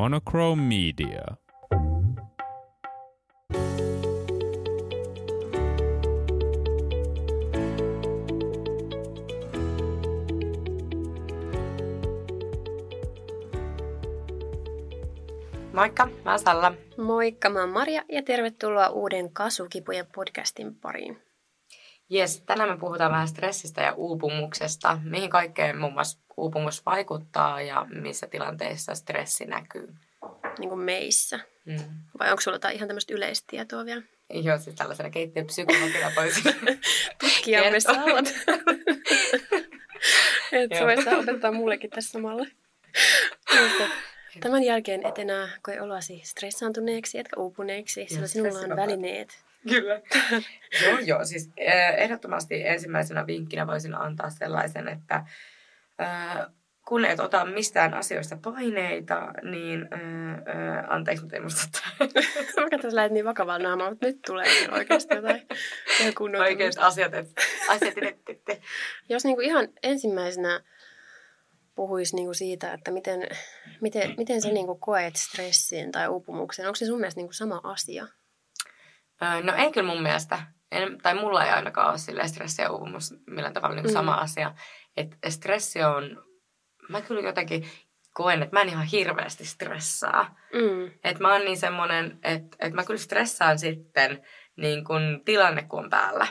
Monochrome Media. Moikka, mä oon Salla. Moikka, mä oon Maria ja tervetuloa uuden Kasukipujen podcastin pariin. Jes, tänään me puhutaan vähän stressistä ja uupumuksesta, mihin kaikkeen muun muassa uupumus vaikuttaa ja missä tilanteissa stressi näkyy. Niin kuin meissä. Mm. Vai onko sulla jotain ihan tämmöistä yleistietoa vielä? Joo, siis tällaisena keittiöpsykologina voisin Tutkijamme saavat. Et sä voisit opettaa mullekin tässä samalla. Tämän jälkeen et enää koe oloasi stressaantuneeksi etkä uupuneeksi, sillä sinulla on välineet. Kyllä. joo, joo. Siis eh, ehdottomasti ensimmäisenä vinkkinä voisin antaa sellaisen, että eh, kun et ota mistään asioista paineita, niin eh, eh, anteeksi, mutta ei musta Mä katsoin, että niin vakavalla naamalla, mutta nyt tulee kyllä oikeasti jotain ihan kunnon oikeat asiat, että asiat, että, että, että. Jos niin kuin ihan ensimmäisenä puhuisi niin kuin siitä, että miten, miten, miten sä niin kuin koet stressin tai uupumuksen, onko se sun mielestä niin kuin sama asia? Öö, No ei kyllä mun mielestä. En, tai mulla ei ainakaan ole stressi ja uupumus millään tavalla niin Mm. sama asia. Et stressi on, mä kyllä jotenkin koen, että mä en ihan hirveästi stressaa. Mm. Että mä oon niin semmonen, että et mä kyllä stressaan sitten niin kun tilanne kun on päällä.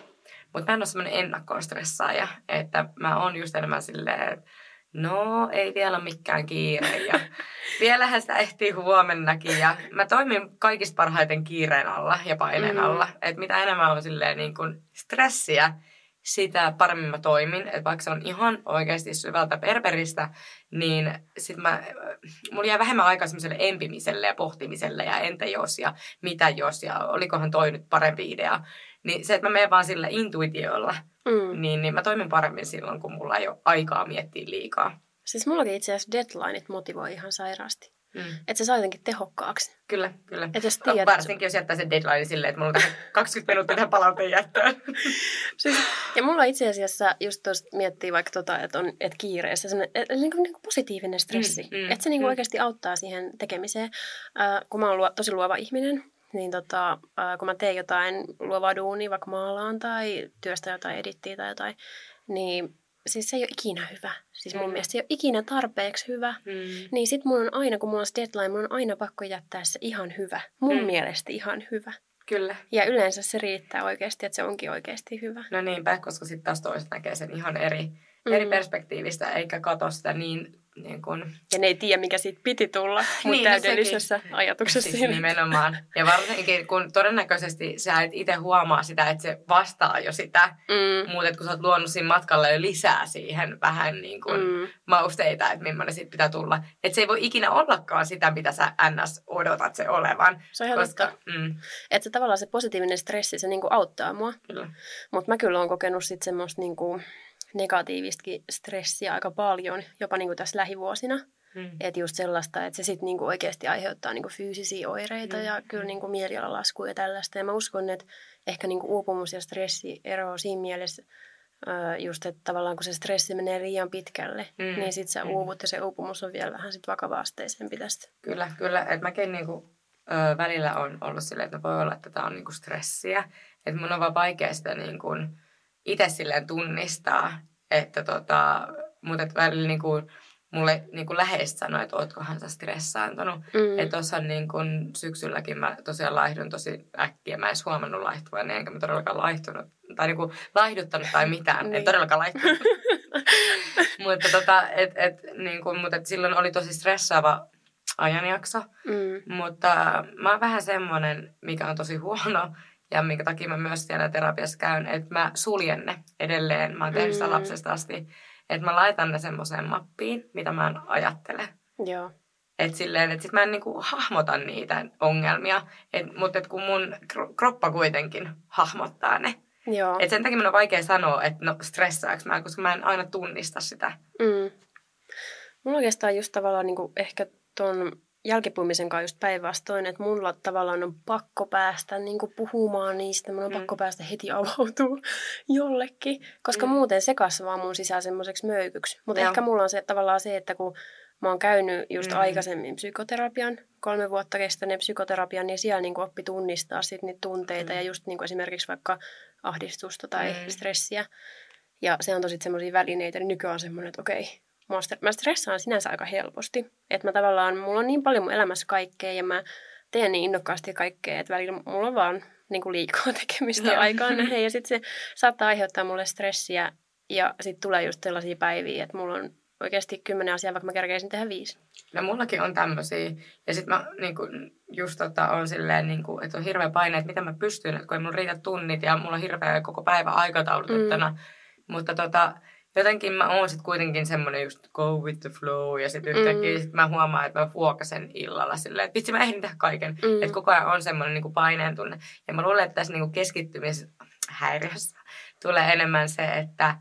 Mutta mä en ole semmoinen ennakkoon stressaaja. Että mä oon just enemmän silleen, että no ei vielä ole mikään kiire ja vielähän sitä ehtii huomennakin. Ja mä toimin kaikista parhaiten kiireen alla ja paineen Mm. alla. Että mitä enemmän on silleen niin kun stressiä, sitä paremmin mä toimin. Että vaikka se on ihan oikeasti syvältä perperistä, niin sit mä, mulla jää vähemmän aikaa semmoiselle empimiselle ja pohtimiselle ja entä jos ja mitä jos ja olikohan toi nyt parempi idea. Niin se, että mä menen vaan sillä intuitiolla, Mm. niin, niin mä toimin paremmin silloin, kun mulla ei ole aikaa miettiä liikaa. Siis mullakin itse asiassa deadlineit motivoi ihan sairaasti. Mm. Että se saa jotenkin tehokkaaksi. Kyllä, kyllä. Että jos tiedät... Varsinkin, jos jättää sen deadline silleen, että mulla on tähän 20 minuuttia tähän palauteen jättää. Siis, ja mulla itse asiassa just tuosta miettii vaikka tota, että on et kiireessä, et, niin kuin, niin kuin positiivinen stressi. Mm, mm, että se niin kuin mm. oikeasti auttaa siihen tekemiseen. Äh, kun mä oon luo, tosi luova ihminen, niin tota, äh, kun mä teen jotain luovaa duunia, vaikka maalaan tai työstä jotain edittiä tai jotain, niin siis se ei ole ikinä hyvä. Siis mun Mm. mielestä se ei ole ikinä tarpeeksi hyvä. Mm. Niin sit mun on aina, kun mulla on se deadline, mun on aina pakko jättää se ihan hyvä. Mun Mm. mielestä ihan hyvä. Kyllä. Ja yleensä se riittää oikeasti, että se onkin oikeasti hyvä. No niinpä, koska sitten taas toiset näkee sen ihan eri, Mm. eri perspektiivistä, eikä katso sitä niin, niin kuin Ja ne ei tiedä, mikä siitä piti tulla, mutta Niin, no täydellisessä sekin. ajatuksessa. Siis nimenomaan. Ja varsinkin, kun todennäköisesti sä et itse huomaa sitä, että se vastaa jo sitä, Mm, mutta kun sä oot luonut siinä matkalla jo lisää siihen vähän niin kuin mm, mausteita, että millainen siitä pitää tulla. Että se ei voi ikinä ollakaan sitä, mitä sä ns. odotat se olevan. se on Koska, totta. mm, Että se tavallaan se positiivinen stressi, se niinku auttaa mua. Mutta mä kyllä oon kokenut sit semmoista niinku negatiivistakin stressiä aika paljon, jopa niinku tässä lähivuosina. Mm. Että just sellaista, että se sitten niinku oikeasti aiheuttaa niinku fyysisiä oireita Mm. ja kyllä niinku mielialalaskua ja tällaista. Ja mä uskon, että ehkä niinku uupumus ja stressi eroaa siinä mielessä, just, että tavallaan kun se stressi menee liian pitkälle, Mm. mm. niin sitten sä Mm. uuvut ja se uupumus on vielä vähän sit vakava-asteisempi tästä. Kyllä, kyllä. Että mäkin niinku, ö, välillä on ollut silleen, että voi olla, että tämä on niinku stressiä. Että mun on vaan vaikea sitä niinku, itse silleen tunnistaa. Että tota, mutta et välillä niinku, mulle niinku läheiset sanoi, että ootkohan sä stressaantunut. Mm. Että tuossa niin kun syksylläkin mä tosiaan laihdun tosi äkkiä. Mä en edes huomannut laihtua, niin enkä mä todellakaan laihtunut. Tai niinku laihduttanut tai mitään. En Niin. todellakaan laihtunut. mutta tota, et, et, niin kun, mutta et silloin oli tosi stressaava ajanjakso. Mm. Mutta mä oon vähän semmoinen, mikä on tosi huono. Ja minkä takia mä myös siellä terapiassa käyn, että mä suljen ne edelleen. Mä oon tehnyt sitä Mm. lapsesta asti. Että mä laitan ne semmoiseen mappiin, mitä mä en ajattele. Joo. Että silleen, että sit mä en niinku hahmota niitä ongelmia, et, mutta et kun mun kro- kroppa kuitenkin hahmottaa ne. Joo. Et sen takia mun on vaikea sanoa, että no stressaaks mä, koska mä en aina tunnista sitä. Mm. Mulla oikeastaan just tavallaan niin kuin ehkä ton jälkipuimisen kanssa just päinvastoin, että mulla tavallaan on pakko päästä niin kuin puhumaan niistä, mun on Mm. pakko päästä heti avautuu jollekin, koska Mm. muuten se kasvaa mun sisään semmoiseksi möykyksi. Mutta ehkä mulla on se tavallaan se, että kun Mä oon käynyt just mm. aikaisemmin psykoterapian, kolme vuotta kestäneen psykoterapian, niin siellä niin oppi tunnistaa sit niitä tunteita mm. ja just niin esimerkiksi vaikka ahdistusta tai mm. stressiä. Ja se on tosi semmoisia välineitä, niin nykyään on semmoinen, että okei, mä, mä stressaan sinänsä aika helposti. Että mä tavallaan, mulla on niin paljon mun elämässä kaikkea ja mä teen niin innokkaasti kaikkea, että välillä mulla on vaan niin kuin liikaa tekemistä aikaan nähden. Ja sitten se saattaa aiheuttaa mulle stressiä ja sitten tulee just sellaisia päiviä, että mulla on oikeasti kymmenen asiaa, vaikka mä kerkeisin tehdä viisi. No mullakin on tämmöisiä. Ja sitten mä niin kuin, just tota, on silleen, niin kuin, että on hirveä paine, että mitä mä pystyn, että kun ei mulla riitä tunnit ja mulla on hirveä koko päivä aikataulutettuna. Mm. Mutta tota, jotenkin mä oon sitten kuitenkin semmoinen just go with the flow ja sitten yhtäkkiä mm. sit mä huomaan, että mä vuokasen illalla silleen, että vitsi mä ehdin tehdä kaiken. Mm. Että koko ajan on semmoinen niin paineen tunne. Ja mä luulen, että tässä niin keskittymishäiriössä tulee enemmän se, että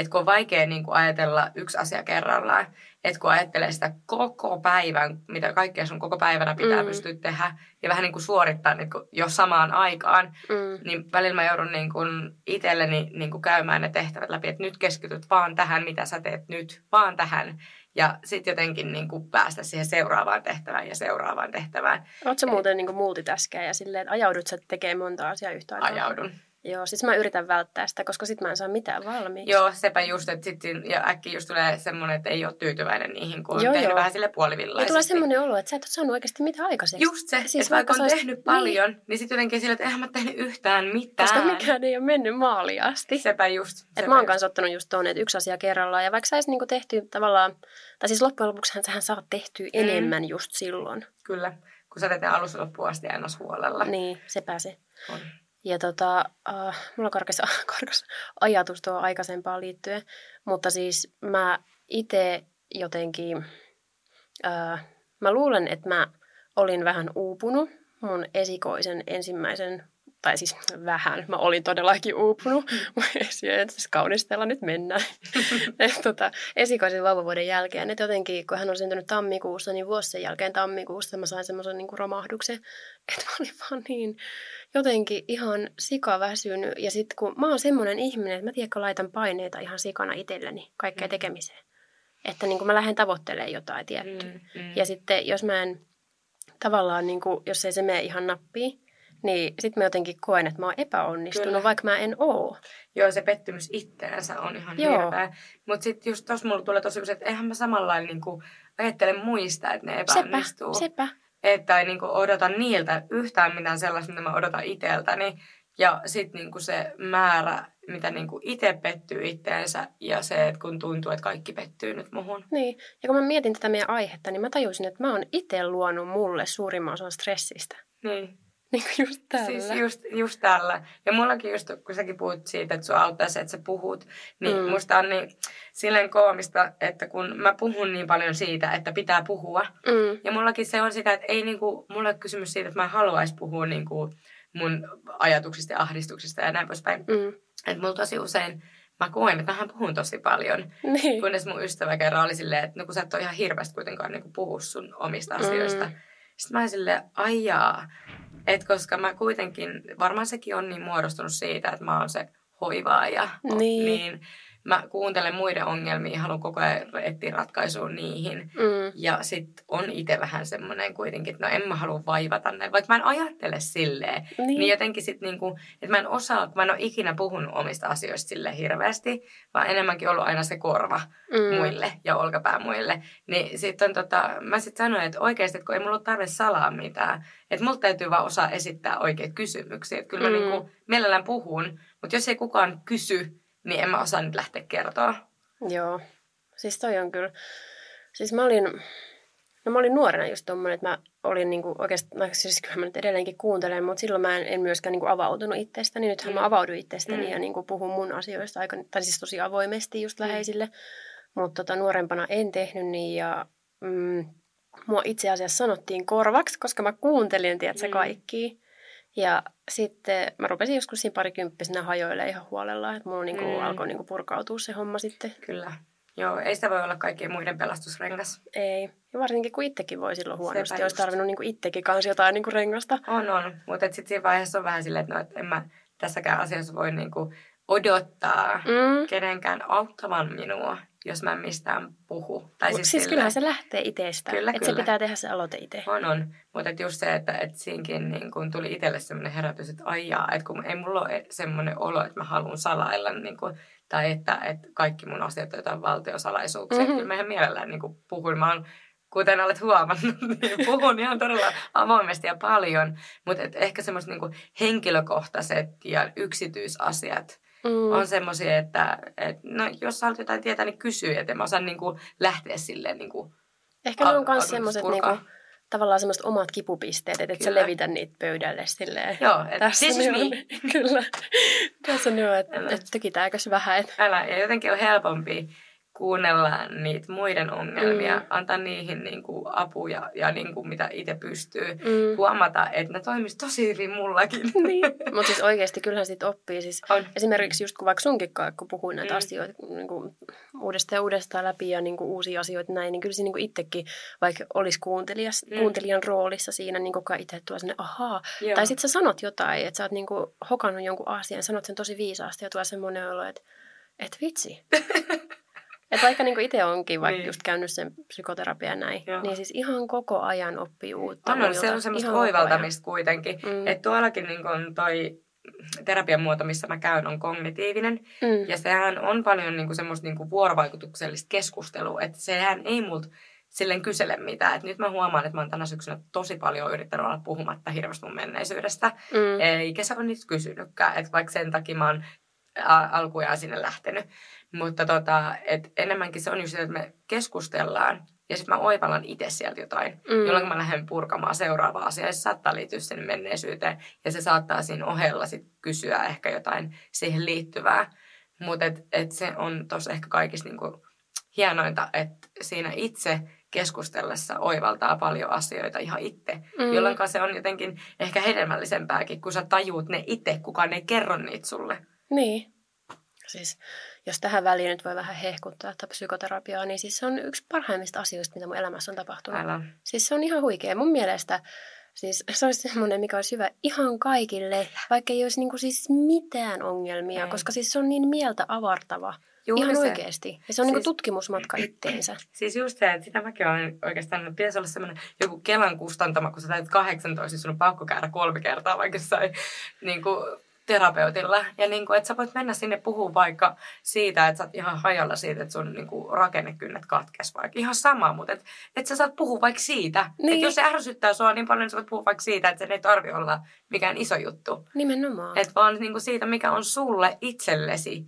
että kun on vaikea niin kuin ajatella yksi asia kerrallaan, että kun ajattelee sitä koko päivän, mitä kaikkea sun koko päivänä pitää mm. pystyä tehdä ja vähän niin kuin suorittaa niin kuin jo samaan aikaan, mm. niin välillä mä joudun niin kuin itselleni niin kuin käymään ne tehtävät läpi, että nyt keskityt vaan tähän, mitä sä teet nyt, vaan tähän. Ja sitten jotenkin niin kuin päästä siihen seuraavaan tehtävään ja seuraavaan tehtävään. Oletko muuten niin multitaskia ja silleen, että ajaudut sä tekemään monta asiaa yhtä aikaa? Ajaudun. Joo, siis mä yritän välttää sitä, koska sit mä en saa mitään valmiiksi. Joo, sepä just, että sitten ja äkkiä just tulee semmoinen, että ei ole tyytyväinen niihin, kun on joo, tehnyt joo. vähän sille puolivillaisesti. Ja tulee semmoinen olo, että sä et ole saanut oikeasti mitään aikaiseksi. Just se, siis että vaikka on tehnyt niin. paljon, niin, niin sitten jotenkin sille, että eihän mä tehnyt yhtään mitään. Koska mikään ei ole mennyt maaliin asti. Sepä just. Sepä että mä oon kanssa ottanut just tuonne, että yksi asia kerrallaan. Ja vaikka sä niinku tehty tavallaan, tai siis loppujen lopuksi sähän saat tehtyä mm. enemmän just silloin. Kyllä, kun sä teet ne alussa loppuun asti aina huolella. Niin, sepä se. On. Ja tota, uh, mulla karkas, karkas ajatus tuo aikaisempaan liittyen, mutta siis mä itse jotenkin, uh, mä luulen, että mä olin vähän uupunut mun esikoisen ensimmäisen tai siis vähän, mä olin todellakin uupunut, että siis kaunistella nyt mennään. et, tota, esikoisen vauvavuoden jälkeen, että jotenkin kun hän on syntynyt tammikuussa, niin vuosi sen jälkeen tammikuussa mä sain semmoisen niin romahduksen, että mä olin vaan niin jotenkin ihan sikaväsynyt. Ja sitten kun mä oon semmoinen ihminen, että mä tiedän, kun laitan paineita ihan sikana itselleni kaikkea mm. tekemiseen. Että niin kuin mä lähden tavoittelemaan jotain tiettyä. Mm, mm. Ja sitten jos mä en tavallaan, niin kuin, jos ei se mene ihan nappiin, niin sitten mä jotenkin koen, että mä oon epäonnistunut, Kyllä. vaikka mä en oo. Joo, se pettymys itteensä on ihan hirveä. Mutta sitten just tossa mulla tulee tosi että eihän mä samalla lailla niinku ajattele muista, että ne epäonnistuu. Sepä, sepä. Että ei niinku odota niiltä yhtään mitään sellaista, mitä mä odotan itseltäni. Ja sitten niinku se määrä, mitä niinku itse pettyy itteensä ja se, että kun tuntuu, että kaikki pettyy nyt muhun. Niin, ja kun mä mietin tätä meidän aihetta, niin mä tajusin, että mä oon itse luonut mulle suurimman osan stressistä. Niin. Niin kuin just tällä. Siis just, just tällä. Ja mullakin just, kun säkin puhut siitä, että sua auttaa se, että sä puhut, niin mm. musta on niin silleen koomista, että kun mä puhun niin paljon siitä, että pitää puhua. Mm. Ja mullakin se on sitä, että ei niinku, mulla ole kysymys siitä, että mä haluaisin puhua niinku mun ajatuksista ja ahdistuksista ja näin poispäin. Mm. Että mulla tosi usein mä koen, että mähän puhun tosi paljon. Niin. Kunnes mun ystävä kerran oli silleen, että no kun sä et ole ihan hirveästi kuitenkaan niin puhu sun omista asioista. Mm. Sitten mä olin silleen, aijaa. Et koska mä kuitenkin, varmaan sekin on niin muodostunut siitä, että mä oon se hoivaaja. Niin. niin mä kuuntelen muiden ongelmia ja haluan koko ajan etsiä ratkaisua niihin. Mm. Ja sitten on itse vähän semmoinen kuitenkin, että no en mä halua vaivata näin. Vaikka mä en ajattele silleen, niin, niin jotenkin sitten niinku, että mä en osaa, mä en ole ikinä puhunut omista asioista sille hirveästi, vaan enemmänkin ollut aina se korva mm. muille ja olkapää muille. Niin sitten tota, mä sitten sanoin, että oikeasti, että kun ei mulla ole tarve salaa mitään, että mulla täytyy vaan osaa esittää oikeita kysymyksiä. Että kyllä mä mm. niinku mielellään puhun, mutta jos ei kukaan kysy, niin en mä osaa nyt lähteä kertoa. Joo, siis toi on kyllä, siis mä olin, no mä olin nuorena just tommonen, että mä olin niinku oikeastaan, no siis kyllä mä nyt edelleenkin kuuntelen, mutta silloin mä en, en myöskään niinku avautunut itsestäni. Nythän mm. mä avauduin itsestäni mm. ja niinku puhun mun asioista aika, tai siis tosi avoimesti just mm. läheisille. Mutta tota, nuorempana en tehnyt niin ja mm, mua itse asiassa sanottiin korvaksi, koska mä kuuntelin, tiedätkö, mm. kaikki. Ja sitten mä rupesin joskus siinä parikymppisenä hajoille ihan huolella, että mulla niinku mm. alkoi niinku purkautua se homma sitten. Kyllä. Joo, ei sitä voi olla kaikkien muiden pelastusrengas. Ei. Ja varsinkin kun itsekin voi silloin huonosti. Sepä Olisi tarvinnut niinku itsekin kanssa jotain niinku rengasta. On, on. Mutta sitten siinä vaiheessa on vähän silleen, että no, et en mä tässäkään asiassa voi niinku odottaa mm. kenenkään auttavan minua. Jos mä en mistään puhu. Tai siis, siis kyllähän se lähtee itsestä. Kyllä, että se pitää tehdä se aloite itse. On, on. Mutta just se, että et siinkin niin kun tuli itselle semmoinen herätys, että aijaa, että kun ei mulla ole semmoinen olo, että mä haluan salailla niin kun, tai että, että kaikki mun asiat on jotain valtiosalaisuuksia. Mm-hmm. Kyllä mä ihan mielellään niin puhuin. Mä oon kuten olet huomannut, niin puhun ihan todella avoimesti ja paljon. Mutta ehkä semmoiset niin henkilökohtaiset ja yksityisasiat mm. on semmoisia, että et, no, jos haluat jotain tietää, niin kysy. Että mä osaan niin kuin, lähteä silleen niin kuin, Ehkä ne on myös semmoiset niin kuin, tavallaan semmoiset omat kipupisteet, että et sä levitä niitä pöydälle silleen. Joo, että this is me. Kyllä. Tässä on jo, että et, tökitääkös vähän. Et. Älä, ja jotenkin on helpompi kuunnella niitä muiden ongelmia, mm. antaa niihin niin kuin apuja ja niin kuin mitä itse pystyy. Mm. Huomata, että ne toimisi tosi hyvin mullakin. Niin. Mutta siis oikeasti kyllähän siitä oppii. Siis on. Esimerkiksi just kun vaikka sunkin kun puhuin näitä mm. asioita niin kuin uudestaan ja uudestaan läpi ja niin kuin uusia asioita näin, niin kyllä se niin kuin itsekin, vaikka olisi kuuntelijas, mm. kuuntelijan roolissa siinä, niin koko itse tulee sinne ahaa. Joo. Tai sitten sä sanot jotain, että sä oot niin kuin hokannut jonkun asian, sanot sen tosi viisaasti ja tulee semmoinen olo, että et vitsi. Et vaikka niin itse onkin vaikka niin. just käynyt sen psykoterapia näin, Joo. niin siis ihan koko ajan oppii uutta. On, on se on semmoista oivaltamista kuitenkin. Mm. Että tuollakin niin on toi terapian muoto, missä mä käyn, on kognitiivinen. Mm. Ja sehän on paljon niin kuin semmoista niin kuin vuorovaikutuksellista keskustelua. Että sehän ei multa silleen kysele mitään. Et nyt mä huomaan, että mä oon tänä syksynä tosi paljon yrittänyt olla puhumatta hirveästi mun menneisyydestä. Mm. Eikä se ole niitä kysynytkään. Että vaikka sen takia mä oon alkujaan sinne lähtenyt. Mutta tota, et enemmänkin se on just se, että me keskustellaan ja sitten mä oivallan itse sieltä jotain, mm. jolloin mä lähden purkamaan seuraavaa asiaa. Ja se saattaa liittyä sen menneisyyteen ja se saattaa siinä ohella sit kysyä ehkä jotain siihen liittyvää. Mutta et, et se on tuossa ehkä kaikista niinku hienointa, että siinä itse keskustellessa oivaltaa paljon asioita ihan itse, mm. jolloin se on jotenkin ehkä hedelmällisempääkin, kun sä tajuut ne itse, kukaan ei kerro niitä sulle. Niin. Siis jos tähän väliin nyt voi vähän hehkuttaa että psykoterapiaa, niin siis se on yksi parhaimmista asioista, mitä mun elämässä on tapahtunut. Älä. Siis se on ihan huikea. Mun mielestä siis se olisi semmoinen, mikä olisi hyvä ihan kaikille, vaikka ei olisi niinku siis mitään ongelmia, ei. koska siis se on niin mieltä avartava. Juuri Ihan se. oikeasti. Ja se on niinku siis, niin tutkimusmatka itteensä. Siis just se, että sitä mäkin olen oikeastaan, pitäisi olla semmoinen joku Kelan kustantama, kun sä täytät 18, niin sun on pakko käydä kolme kertaa vaikka jossain niin kuin terapeutilla. Ja niin kuin, että sä voit mennä sinne puhua vaikka siitä, että sä oot ihan hajalla siitä, että sun niin kuin, rakennekynnet katkes vaikka. Ihan sama, mutta että et sä saat puhua vaikka siitä. Niin. Että jos se ärsyttää sua niin paljon, niin sä voit puhua vaikka siitä, että se ei tarvi olla mikään iso juttu. Nimenomaan. Että vaan niin kuin siitä, mikä on sulle itsellesi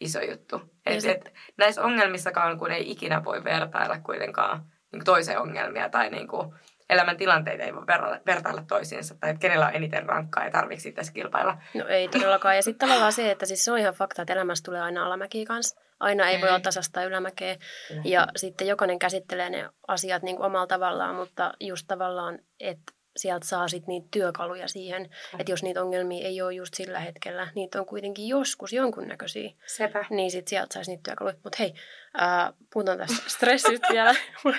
iso juttu. Että sit... et, näissä ongelmissakaan, kun ei ikinä voi vertailla kuitenkaan niin toiseen ongelmia tai niin kuin, elämäntilanteita ei voi vertailla toisiinsa, tai että kenellä on eniten rankkaa ja tarvitsisi tässä kilpailla. No ei todellakaan. Ja sitten tavallaan se, että siis se on ihan fakta, että elämässä tulee aina alamäkiä kanssa. Aina ei, voi olla tasasta ylämäkeä. Kyllä. Ja sitten jokainen käsittelee ne asiat niin kuin omalla tavallaan, mutta just tavallaan, että sieltä saa sitten niitä työkaluja siihen, että jos niitä ongelmia ei ole just sillä hetkellä, niitä on kuitenkin joskus jonkunnäköisiä. Sepä. Niin sitten sieltä saisi niitä työkaluja. Mutta hei, äh, puhutaan tästä stressistä vielä. Mä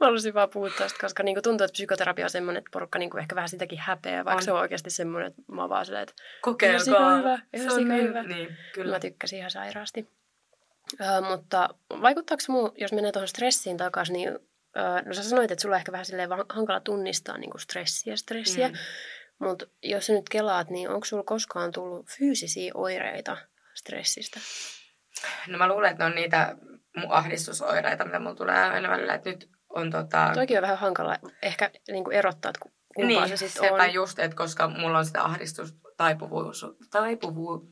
haluaisin vaan puhua tästä, koska niinku tuntuu, että psykoterapia on semmoinen, että porukka niinku ehkä vähän sitäkin häpeää, vaikka on. se on oikeasti semmoinen, että mä oon vaan silleen, että kokeilkaa. hyvä, se on niin, hyvä. Niin, kyllä. Mä tykkäsin ihan sairaasti. Äh, mutta vaikuttaako muu, jos menee tuohon stressiin takaisin, niin no sä sanoit, että sulla on ehkä vähän silleen hankala tunnistaa niin kuin stressiä stressiä, mm. mutta jos sä nyt kelaat, niin onko sulla koskaan tullut fyysisiä oireita stressistä? No mä luulen, että ne on niitä mun ahdistusoireita, mitä mulla tulee aina välillä, että nyt on tota... Toikin on vähän hankala ehkä niin kuin erottaa, että kumpaa niin, se sitten on. just, että koska mulla on sitä ahdistustaipuvuus, taipuvuus,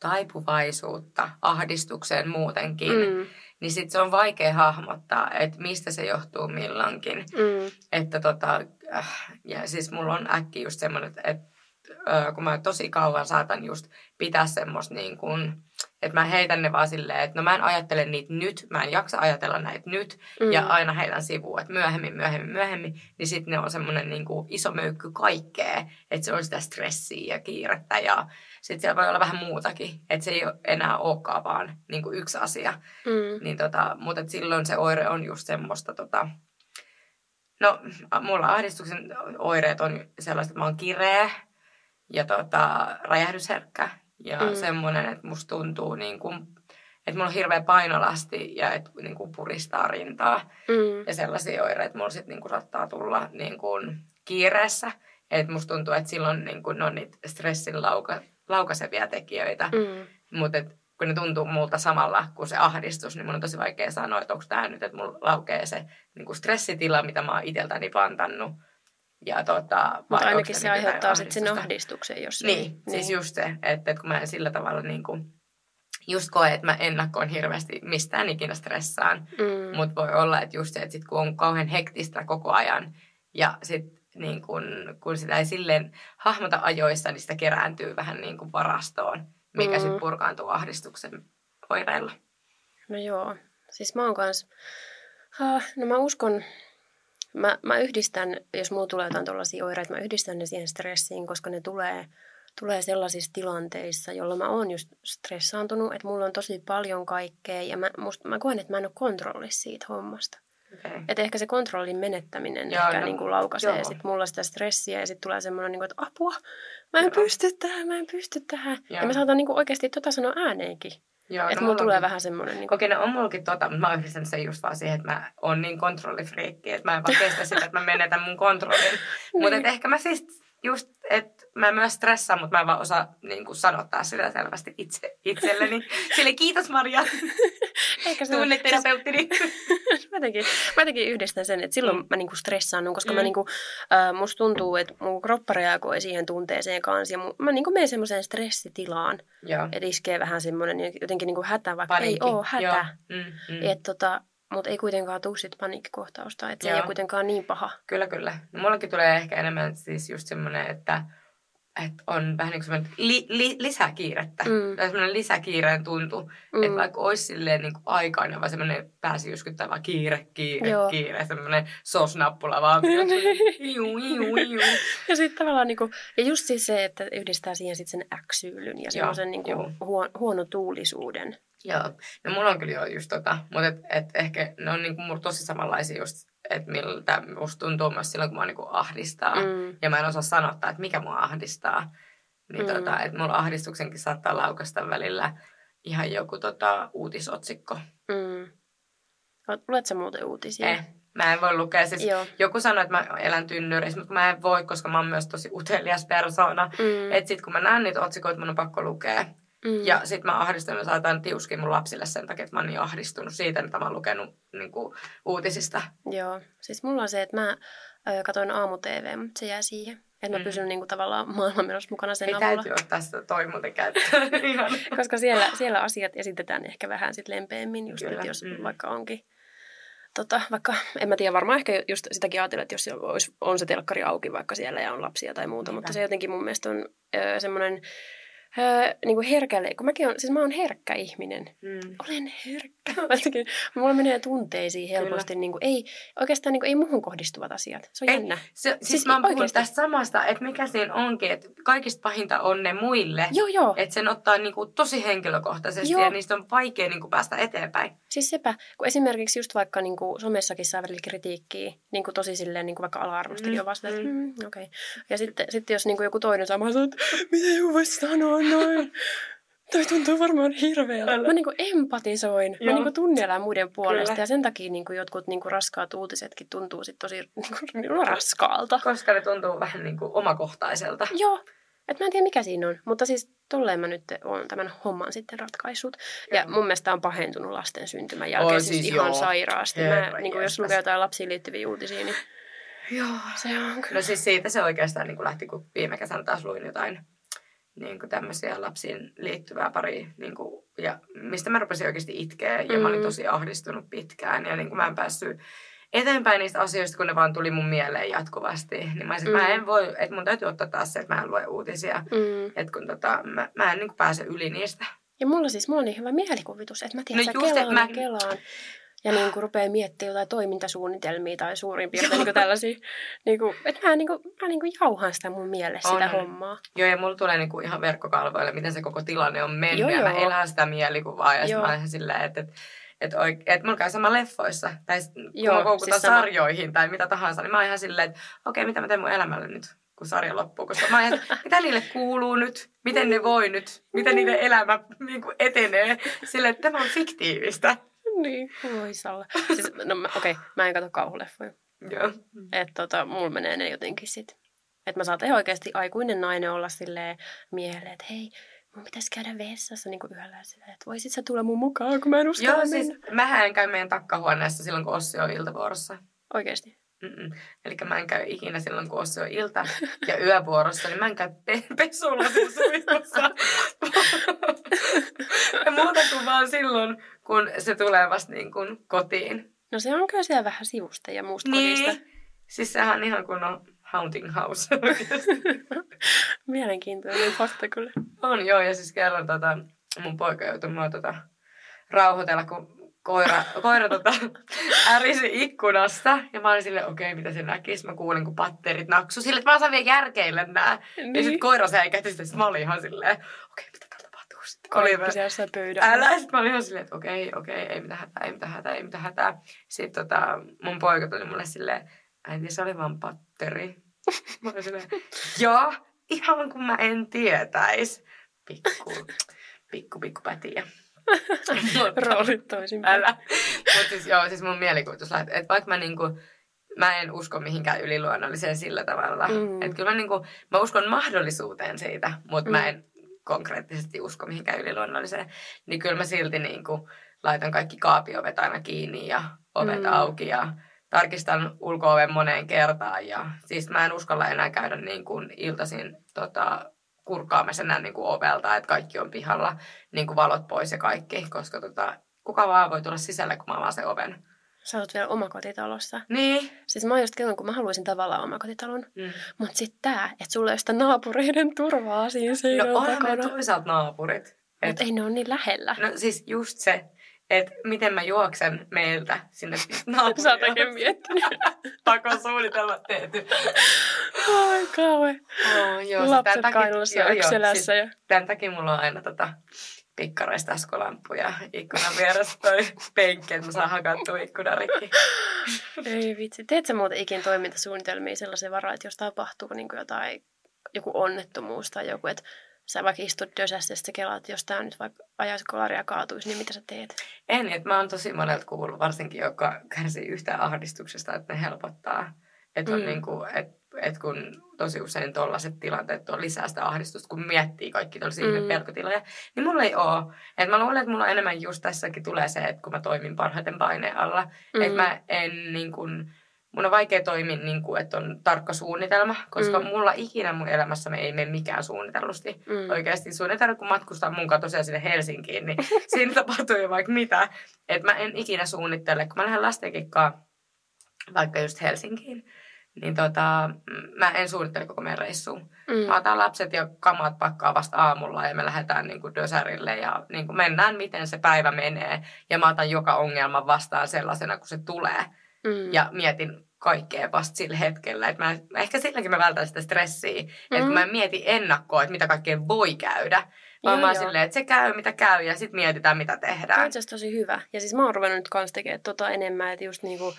taipuvaisuutta ahdistukseen muutenkin, mm niin sitten se on vaikea hahmottaa, että mistä se johtuu milloinkin. Mm. Että tota, äh, ja siis mulla on äkki just semmoinen, että äh, kun mä tosi kauan saatan just pitää semmoista niin kuin, että mä heitän ne vaan silleen, että no mä en ajattele niitä nyt, mä en jaksa ajatella näitä nyt, mm. ja aina heitän sivuun, että myöhemmin, myöhemmin, myöhemmin, niin sitten ne on semmoinen niin kuin iso möykky kaikkea, että se on sitä stressiä ja kiirettä, ja sitten siellä voi olla vähän muutakin, että se ei enää olekaan vaan niin kuin yksi asia. Mm. Niin tota, mutta silloin se oire on just semmoista, tota, no mulla ahdistuksen oireet on sellaiset, että mä oon kireä ja tota, räjähdysherkkä ja mm. semmoinen, että musta tuntuu niin kuin, että mulla on hirveä painolasti ja että niin kuin puristaa rintaa. Mm. Ja sellaisia oireita mulla sitten niin kuin saattaa tulla niin kuin kiireessä. Että musta tuntuu, että silloin niin kuin ne on niitä stressin lauka, laukaisevia tekijöitä. Mm. Mutta kun ne tuntuu multa samalla kuin se ahdistus, niin mun on tosi vaikea sanoa, että onko tämä nyt, että mulla laukee se niin kuin stressitila, mitä mä oon iteltäni pantannut. Ja tota, Mutta ainakin se aiheuttaa sitten sen ahdistuksen, jos Niin, ei. siis just se, että, että kun mä en sillä tavalla niin kuin, just koe, että mä ennakkoon hirveästi mistään ikinä stressaan. Mm. Mutta voi olla, että just se, että sit kun on kauhean hektistä koko ajan ja sit niin kun, kun sitä ei silleen hahmota ajoissa, niin sitä kerääntyy vähän niin kuin varastoon, mikä Mm. sitten purkaantuu ahdistuksen oireilla. No joo, siis mä oon kans, ah, no mä uskon, mä, mä yhdistän, jos mulla tulee jotain tuollaisia oireita, mä yhdistän ne siihen stressiin, koska ne tulee, tulee sellaisissa tilanteissa, jolloin mä oon just stressaantunut, että mulla on tosi paljon kaikkea ja mä, must, mä koen, että mä en ole kontrollissa siitä hommasta. Okay. Että ehkä se kontrollin menettäminen Joo, ehkä no, niin kuin laukaisee joo. sit mulla sitä stressiä ja sitten tulee semmoinen, niin kuin, että apua, mä en Joo. pysty tähän, mä en pysty tähän. Joo. Ja mä saatan niin kuin oikeasti tota sanoa ääneenkin. Joo, että no mulla tulee onkin- vähän semmoinen... Niin kuin, Okei, no on mullakin tota, mutta mä oon yhdistänyt sen just vaan siihen, että mä oon niin kontrollifriikki, että mä en vaan kestä sitä, että mä menetän mun kontrollin. Mutta Niin. ehkä mä siis just, että mä myös stressaan, mutta mä en vaan osaa niin kuin sanottaa sitä selvästi itse, itselleni. Sille kiitos Maria, Ehkä se on- tunneterapeuttini. mä, jotenkin, mä jotenkin yhdistän sen, että silloin Mm. mä niinku stressaannun, koska Mm. mä niinku, äh, musta tuntuu, että mun kroppa reagoi siihen tunteeseen kanssa. Ja mun, mä niinku menen semmoiseen stressitilaan, että iskee vähän semmoinen jotenkin niinku hätä, vaikka Paniikki. ei oo hätä. Mm, mm. Et tota, mutta ei kuitenkaan tuu sit paniikkikohtausta, että se ei ole kuitenkaan niin paha. Kyllä, kyllä. No, mullakin tulee ehkä enemmän siis just semmoinen, että, että on vähän niin kuin li, li, lisäkiirettä. Mm. Tai semmoinen lisäkiireen tuntu. Mm. Että vaikka olisi silleen niin kuin aikainen, vaan semmoinen pääsi jyskyttävä kiire, kiire, Joo. kiire. Semmoinen sos-nappula vaan. iu, iu, iu. Ja sitten tavallaan, niinku, ja just siis se, että yhdistää siihen sit sen äksyylyn ja semmoisen niinku joo. huon, huono tuulisuuden. Joo, no mulla on kyllä jo just tota, mutta et, et ehkä ne on niinku mulla tosi samanlaisia just, että miltä musta tuntuu myös silloin, kun mua niinku ahdistaa. Mm. Ja mä en osaa sanottaa, että mikä mua ahdistaa. Niin Mm. tota, että mulla ahdistuksenkin saattaa laukasta välillä ihan joku tota, uutisotsikko. Mm. Luet sä muuten uutisia? Eh, mä en voi lukea. Siis Joo. joku sanoi, että mä elän tynnyrissä, mutta mä en voi, koska mä oon myös tosi utelias persona. Mm. Että sit kun mä näen niitä otsikoita, mun on pakko lukea. Mm. Ja sit mä ahdistun ja saatan tiuskia mun lapsille sen takia, että mä oon niin ahdistunut siitä, mitä mä oon lukenut niin kuin, uutisista. Joo, siis mulla on se, että mä ö, katoin aamu-tv, mutta se jää siihen. Että mä Mm. pysyn niinku tavallaan maailman menossa mukana sen Ei avulla. täytyy ottaa sitä toi muuten käyttöön. Koska siellä, siellä asiat esitetään ehkä vähän sit lempeämmin, just Kyllä, nyt, jos mm. vaikka onkin. Tota, vaikka, en mä tiedä, varmaan ehkä just sitäkin ajatella, että jos olisi, on se telkkari auki vaikka siellä ja on lapsia tai muuta, Niinpä. mutta se jotenkin mun mielestä on semmoinen ö, niin kuin herkälle, kun mäkin on, siis mä oon herkkä ihminen. Mm. Olen herkkä. Mulla menee tunteisiin helposti. Niin kuin, ei, oikeastaan niin kuin, ei muuhun kohdistuvat asiat. Se on Ei, jännä. Se, siis, Siis mä oikeesti. tästä samasta, että mikä siinä onkin, että kaikista pahinta on ne muille. Joo, joo. Että sen ottaa niinku tosi henkilökohtaisesti Joo. ja niistä on vaikea niinku päästä eteenpäin. Siis sepä, kun esimerkiksi just vaikka niin kuin somessakin saa välillä kritiikkiä, niin kuin tosi silleen niin kuin vaikka ala-arvostelija Mm, vasta, että mm. mm, okei. Okay. Ja sitten, sitten jos niin kuin joku toinen saa, mä sanon, että miten joku voisi sanoa noin? Toi tuntuu varmaan hirveältä. Älä. Mä niin kuin empatisoin. Mä Joo. niin kuin tunnelän muiden puolesta. Kyllä. Ja sen takia niin kuin jotkut niin kuin raskaat uutisetkin tuntuu sit tosi niin kuin, raskaalta. Koska ne tuntuu vähän niinku omakohtaiselta. Joo. Et mä en tiedä mikä siinä on, mutta siis tolleen mä nyt oon tämän homman sitten ratkaissut. Ja Joo. mun mielestä on pahentunut lasten syntymän jälkeen Oi, siis, siis ihan joo. sairaasti. Mä, niin kuin jos lukee jotain lapsiin liittyviä uutisia, niin Joo. se on kyllä. No siis siitä se oikeastaan niin kuin lähti, kun viime kesänä taas luin jotain niin kuin tämmöisiä lapsiin liittyvää pari, niin kuin, ja mistä mä rupesin oikeasti itkeä, ja mä olin Mm. tosi ahdistunut pitkään, ja niin kuin mä en päässyt eteenpäin niistä asioista, kun ne vaan tuli mun mieleen jatkuvasti. Niin mä, olisin, että mä Mm. en voi, että mun täytyy ottaa taas se, että mä en lue uutisia, Mm. että kun tota, mä, mä en niin kuin pääse yli niistä. Ja mulla siis, mulla on niin hyvä mielikuvitus, että mä tiedän, No just, kelaan mä- kelaan. Ja niin kuin rupeaa miettimään jotain toimintasuunnitelmia tai suurin piirtein niin kuin tällaisia. Niin kuin, että mä, niin kuin, mä niin kuin jauhan sitä mun mielessä, On, sitä hommaa. Joo, ja mulla tulee niinku ihan verkkokalvoille, miten se koko tilanne on mennyt. Joo, ja mä joo. elän sitä mielikuvaa. Ja sit Joo. mä ihan silleen, että, että, että, että mulla käy sama leffoissa. Tai kun Joo, mä koukutan siis sama. sarjoihin tai mitä tahansa, niin mä oon ihan silleen, että okei, mitä mä teen mun elämällä nyt? kun sarja loppuu. Koska mä ajan, mitä niille kuuluu nyt, miten ne voi nyt, miten niiden elämä niin kuin etenee. Sille, että tämä on fiktiivistä. Niin, voi olla. Siis, no okei, okay, mä en katso kauhuleffoja. Joo. Että tota, mulla menee ne jotenkin sit. Että mä saatan oikeasti aikuinen nainen olla silleen miehelle, että hei, mun pitäisi käydä vessassa niin yöllä silleen, että voisit sä tulla mun mukaan, kun mä en uskalla Joo, siis mähän en käy meidän takkahuoneessa silloin, kun Ossi on iltavuorossa. Oikeasti? Eli mä en käy ikinä silloin, kun Ossi on ilta- ja yövuorossa, niin mä en käy pe- pesulla suihkussa. ja muuta kuin vaan silloin, kun se tulee vasta niin kuin kotiin. No se on kyllä siellä vähän sivusta ja muusta niin. kodista. Siis sehän on ihan kuin on haunting house Mielenkiintoinen fakta kyllä. On joo, ja siis kerran tota, mun poika joutui mua tota, rauhoitella, kun koira, koira tota, ärisi ikkunasta. Ja mä olin silleen, okei, okay, mitä se näkisi. Mä kuulin, kun patterit naksu. Sille, että mä osaan vielä järkeillä nää. Niin. Ja sitten koira säikähti sitä. Sitten mä olin ihan silleen, okei, okay, mitä täällä tapahtuu sitten. Oli mä, siellä pöydällä. Älä. Sitten mä olin ihan silleen, että okei, okay, okei, okay, ei mitään hätää, ei mitään hätää, ei mitään hätää. Sitten tota, mun poika tuli mulle silleen, äiti, se oli vaan patteri. Mä olin silleen, joo, ihan kun mä en tietäis. Pikku, pikku, pikku pätiä. Roolit toisin Älä. Mutta siis joo, siis mun mielikuvitus että et vaikka mä niinku, mä en usko mihinkään yliluonnolliseen sillä tavalla. Mm. Että kyllä mä, niinku, mä uskon mahdollisuuteen siitä, mutta mm. mä en konkreettisesti usko mihinkään yliluonnolliseen. Niin kyllä mä silti niinku laitan kaikki kaapiovet aina kiinni ja ovet mm. auki ja tarkistan ulko moneen kertaan. Ja siis mä en uskalla enää käydä niin kuin iltaisin tota, kurkkaamassa enää niin kuin ovelta, että kaikki on pihalla, niin kuin valot pois ja kaikki, koska tota, kuka vaan voi tulla sisälle, kun mä avaan sen oven. Sä oot vielä omakotitalossa. Niin. Siis mä oon just kerran, kun mä haluaisin tavallaan omakotitalon. Mm. Mutta sitten tää, että sulla ei sitä naapureiden turvaa siinä seinän no, takana. No toisaalta naapurit. Mutta ei ne ole niin lähellä. No siis just se, että miten mä juoksen meiltä sinne naapuriin. Sä oot miettinyt. Pakosuunnitelmat tehty. Ai kauhe. Oh, joo, Lapset kainussa ja ykselässä. Siis, tämän takia mulla on aina tota, pikkareista ja ikkunan vieressä toi penkki, että mä saan hakattua ikkunan rikki. Ei vitsi. Teet sä muuten ikin toimintasuunnitelmia sellaisen varaa, että jos tapahtuu niin jotain, joku onnettomuus tai joku, että sä vaikka istut dösässä ja sitten kelaat, että jos tää nyt vaikka ajaisi kolaria kaatuisi, niin mitä sä teet? En, että mä oon tosi monelta kuullut, varsinkin joka kärsii yhtään ahdistuksesta, että ne helpottaa. Että mm. niin kuin, et, et kun tosi usein tollaiset tilanteet on lisää sitä ahdistusta, kun miettii kaikki tällaisia mm. pelkotiloja, niin mulla ei ole. Et mä luulen, että mulla enemmän just tässäkin tulee se, että kun mä toimin parhaiten paineen alla, mm. että mä en niin kuin, mun on vaikea toimia niin kuin, että on tarkka suunnitelma, koska mm. mulla ikinä mun elämässä me ei mene mikään suunnitellusti. Mm. Oikeasti suunnitelma, kun matkustaa mun tosiaan sinne Helsinkiin, niin siinä tapahtuu jo vaikka mitä. Että mä en ikinä suunnittele, kun mä lähden lastenkikkaan vaikka just Helsinkiin, niin tota, mä en suunnittele koko meidän reissuun. Mm. Mä otan lapset ja kamat pakkaa vasta aamulla ja me lähdetään niin kuin dösärille ja niin kuin mennään, miten se päivä menee. Ja mä otan joka ongelman vastaan sellaisena, kun se tulee. Mm. Ja mietin kaikkea vasta sillä hetkellä. Että mä, ehkä silläkin mä vältän sitä stressiä. Mm. Että kun mä mietin ennakkoa, että mitä kaikkea voi käydä. Vaan joo, mä oon silleen, että se käy, mitä käy, ja sitten mietitään, mitä tehdään. Tämä on tosi hyvä. Ja siis mä oon ruvennut nyt kanssa tekemään tota enemmän, että just niinku,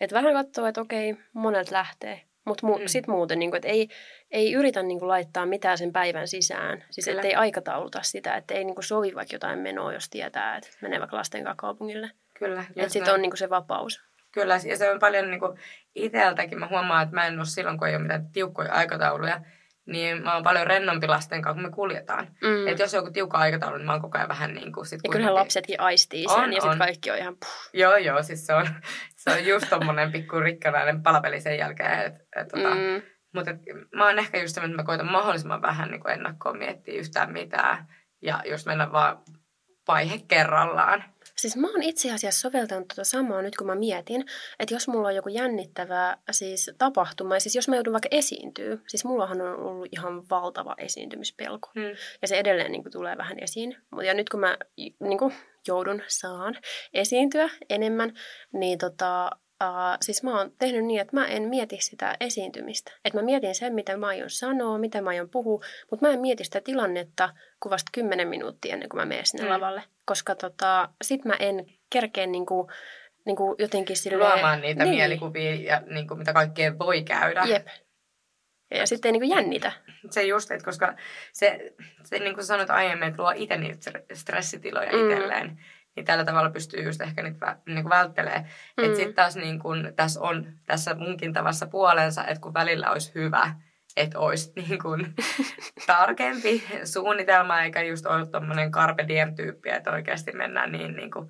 että vähän katsoo, että okei, monet lähtee. Mutta mu- mm. sitten muuten, niinku, että ei, ei yritä niinku laittaa mitään sen päivän sisään. Siis ettei aikatauluta sitä, että ei niinku sovi vaikka jotain menoa, jos tietää, että menee vaikka lasten kanssa kaupungille. Kyllä. Että sitten on niinku se vapaus. Kyllä, ja se on paljon niin kuin itseltäkin. Mä huomaan, että mä en ole silloin, kun ei ole mitään tiukkoja aikatauluja, niin mä oon paljon rennompi lasten kanssa, kun me kuljetaan. Mm. Että jos on joku tiukka aikataulu, niin mä oon koko ajan vähän niin kuin... Sit ja kyllähän lapsetkin aistii sen, on, ja sitten kaikki on ihan... Puh. Joo, joo, siis se on, se on just tommonen pikku rikkanainen palapeli sen jälkeen. Et, et, tota, mm. Mutta mä oon ehkä just että mä koitan mahdollisimman vähän niin kuin ennakkoon miettiä yhtään mitään. Ja just mennä vaan vaihe kerrallaan. Siis mä oon itse asiassa soveltanut tuota samaa nyt, kun mä mietin, että jos mulla on joku jännittävä siis tapahtuma, ja siis jos mä joudun vaikka esiintyä, siis mullahan on ollut ihan valtava esiintymispelko, hmm. ja se edelleen niin kuin, tulee vähän esiin. Ja nyt kun mä niin kuin, joudun, saan esiintyä enemmän, niin tota, Uh, siis mä oon tehnyt niin, että mä en mieti sitä esiintymistä. Että mä mietin sen, mitä mä aion sanoa, mitä mä aion puhua, mutta mä en mieti sitä tilannetta kuin vasta kymmenen minuuttia ennen kuin mä menen sinne mm. lavalle. Koska tota, sit mä en kerkeä niinku, niinku jotenkin silleen... Luomaan niitä niin. mielikuvia ja niinku, mitä kaikkea voi käydä. Jep. Ja sitten ei niin jännitä. Se just, että koska se, se niin kuin sanoit aiemmin, että luo itse niitä stressitiloja mm. itselleen, niin tällä tavalla pystyy just ehkä niitä niin kuin välttelee. Mm. Että sitten taas niin kuin, tässä on tässä munkin tavassa puolensa, että kun välillä olisi hyvä, että olisi niin kuin tarkempi suunnitelma, eikä just ole tuommoinen carpe diem tyyppi, että oikeasti mennään niin, niin kuin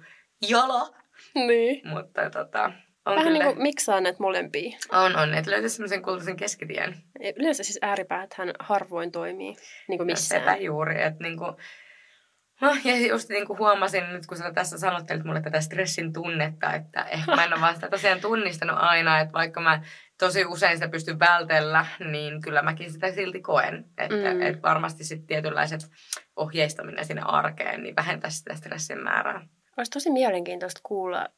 jolo. Niin. Mutta tota, on Vähän kyllä... niin kuin miksaa näitä molempia. On, on. Että löytäisi semmoisen kultaisen keskitien. Yleensä siis ääripääthän harvoin toimii niin kuin missään. Sepä juuri, että niin kuin, No, ja just niin kuin huomasin nyt, kun sä tässä sanottelit mulle tätä stressin tunnetta, että ehkä mä en ole vasta tosiaan tunnistanut aina, että vaikka mä tosi usein sitä pystyn vältellä, niin kyllä mäkin sitä silti koen. Että, mm. että varmasti sitten tietynlaiset ohjeistaminen sinne arkeen niin vähentää sitä stressin määrää. Olisi tosi mielenkiintoista kuulla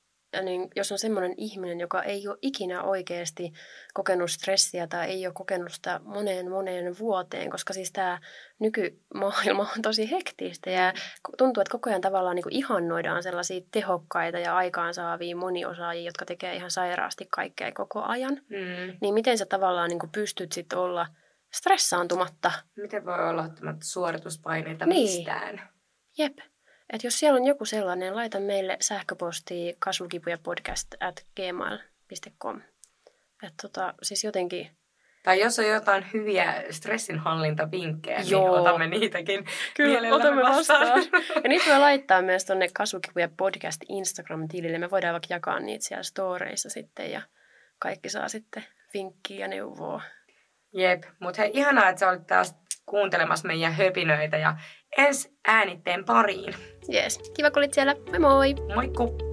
niin jos on semmoinen ihminen, joka ei ole ikinä oikeasti kokenut stressiä tai ei ole kokenut sitä moneen moneen vuoteen, koska siis tämä nykymaailma on tosi hektistä ja tuntuu, että koko ajan tavallaan niin kuin ihannoidaan sellaisia tehokkaita ja aikaansaavia moniosaajia, jotka tekee ihan sairaasti kaikkea koko ajan. Mm. Niin miten sä tavallaan niin kuin pystyt sitten olla stressaantumatta? Miten voi olla ottamatta suorituspaineita niin. mistään? Jep. Et jos siellä on joku sellainen, laita meille sähköpostia kasvukipujapodcast at gmail.com. Et tota, siis jotenkin... Tai jos on jotain hyviä stressinhallintavinkkejä, niin Joo. niin otamme niitäkin Kyllä, otamme vastaan. vastaan. ja niitä voi laittaa myös tuonne Kasvukipuja podcast Instagram-tilille. Me voidaan vaikka jakaa niitä siellä storeissa sitten ja kaikki saa sitten vinkkiä ja neuvoa. Jep, mutta hei ihanaa, että sä olit taas kuuntelemassa meidän höpinöitä ja ensi äänitteen pariin. Jees, kiva kun olit siellä. Moi moi! Moikku!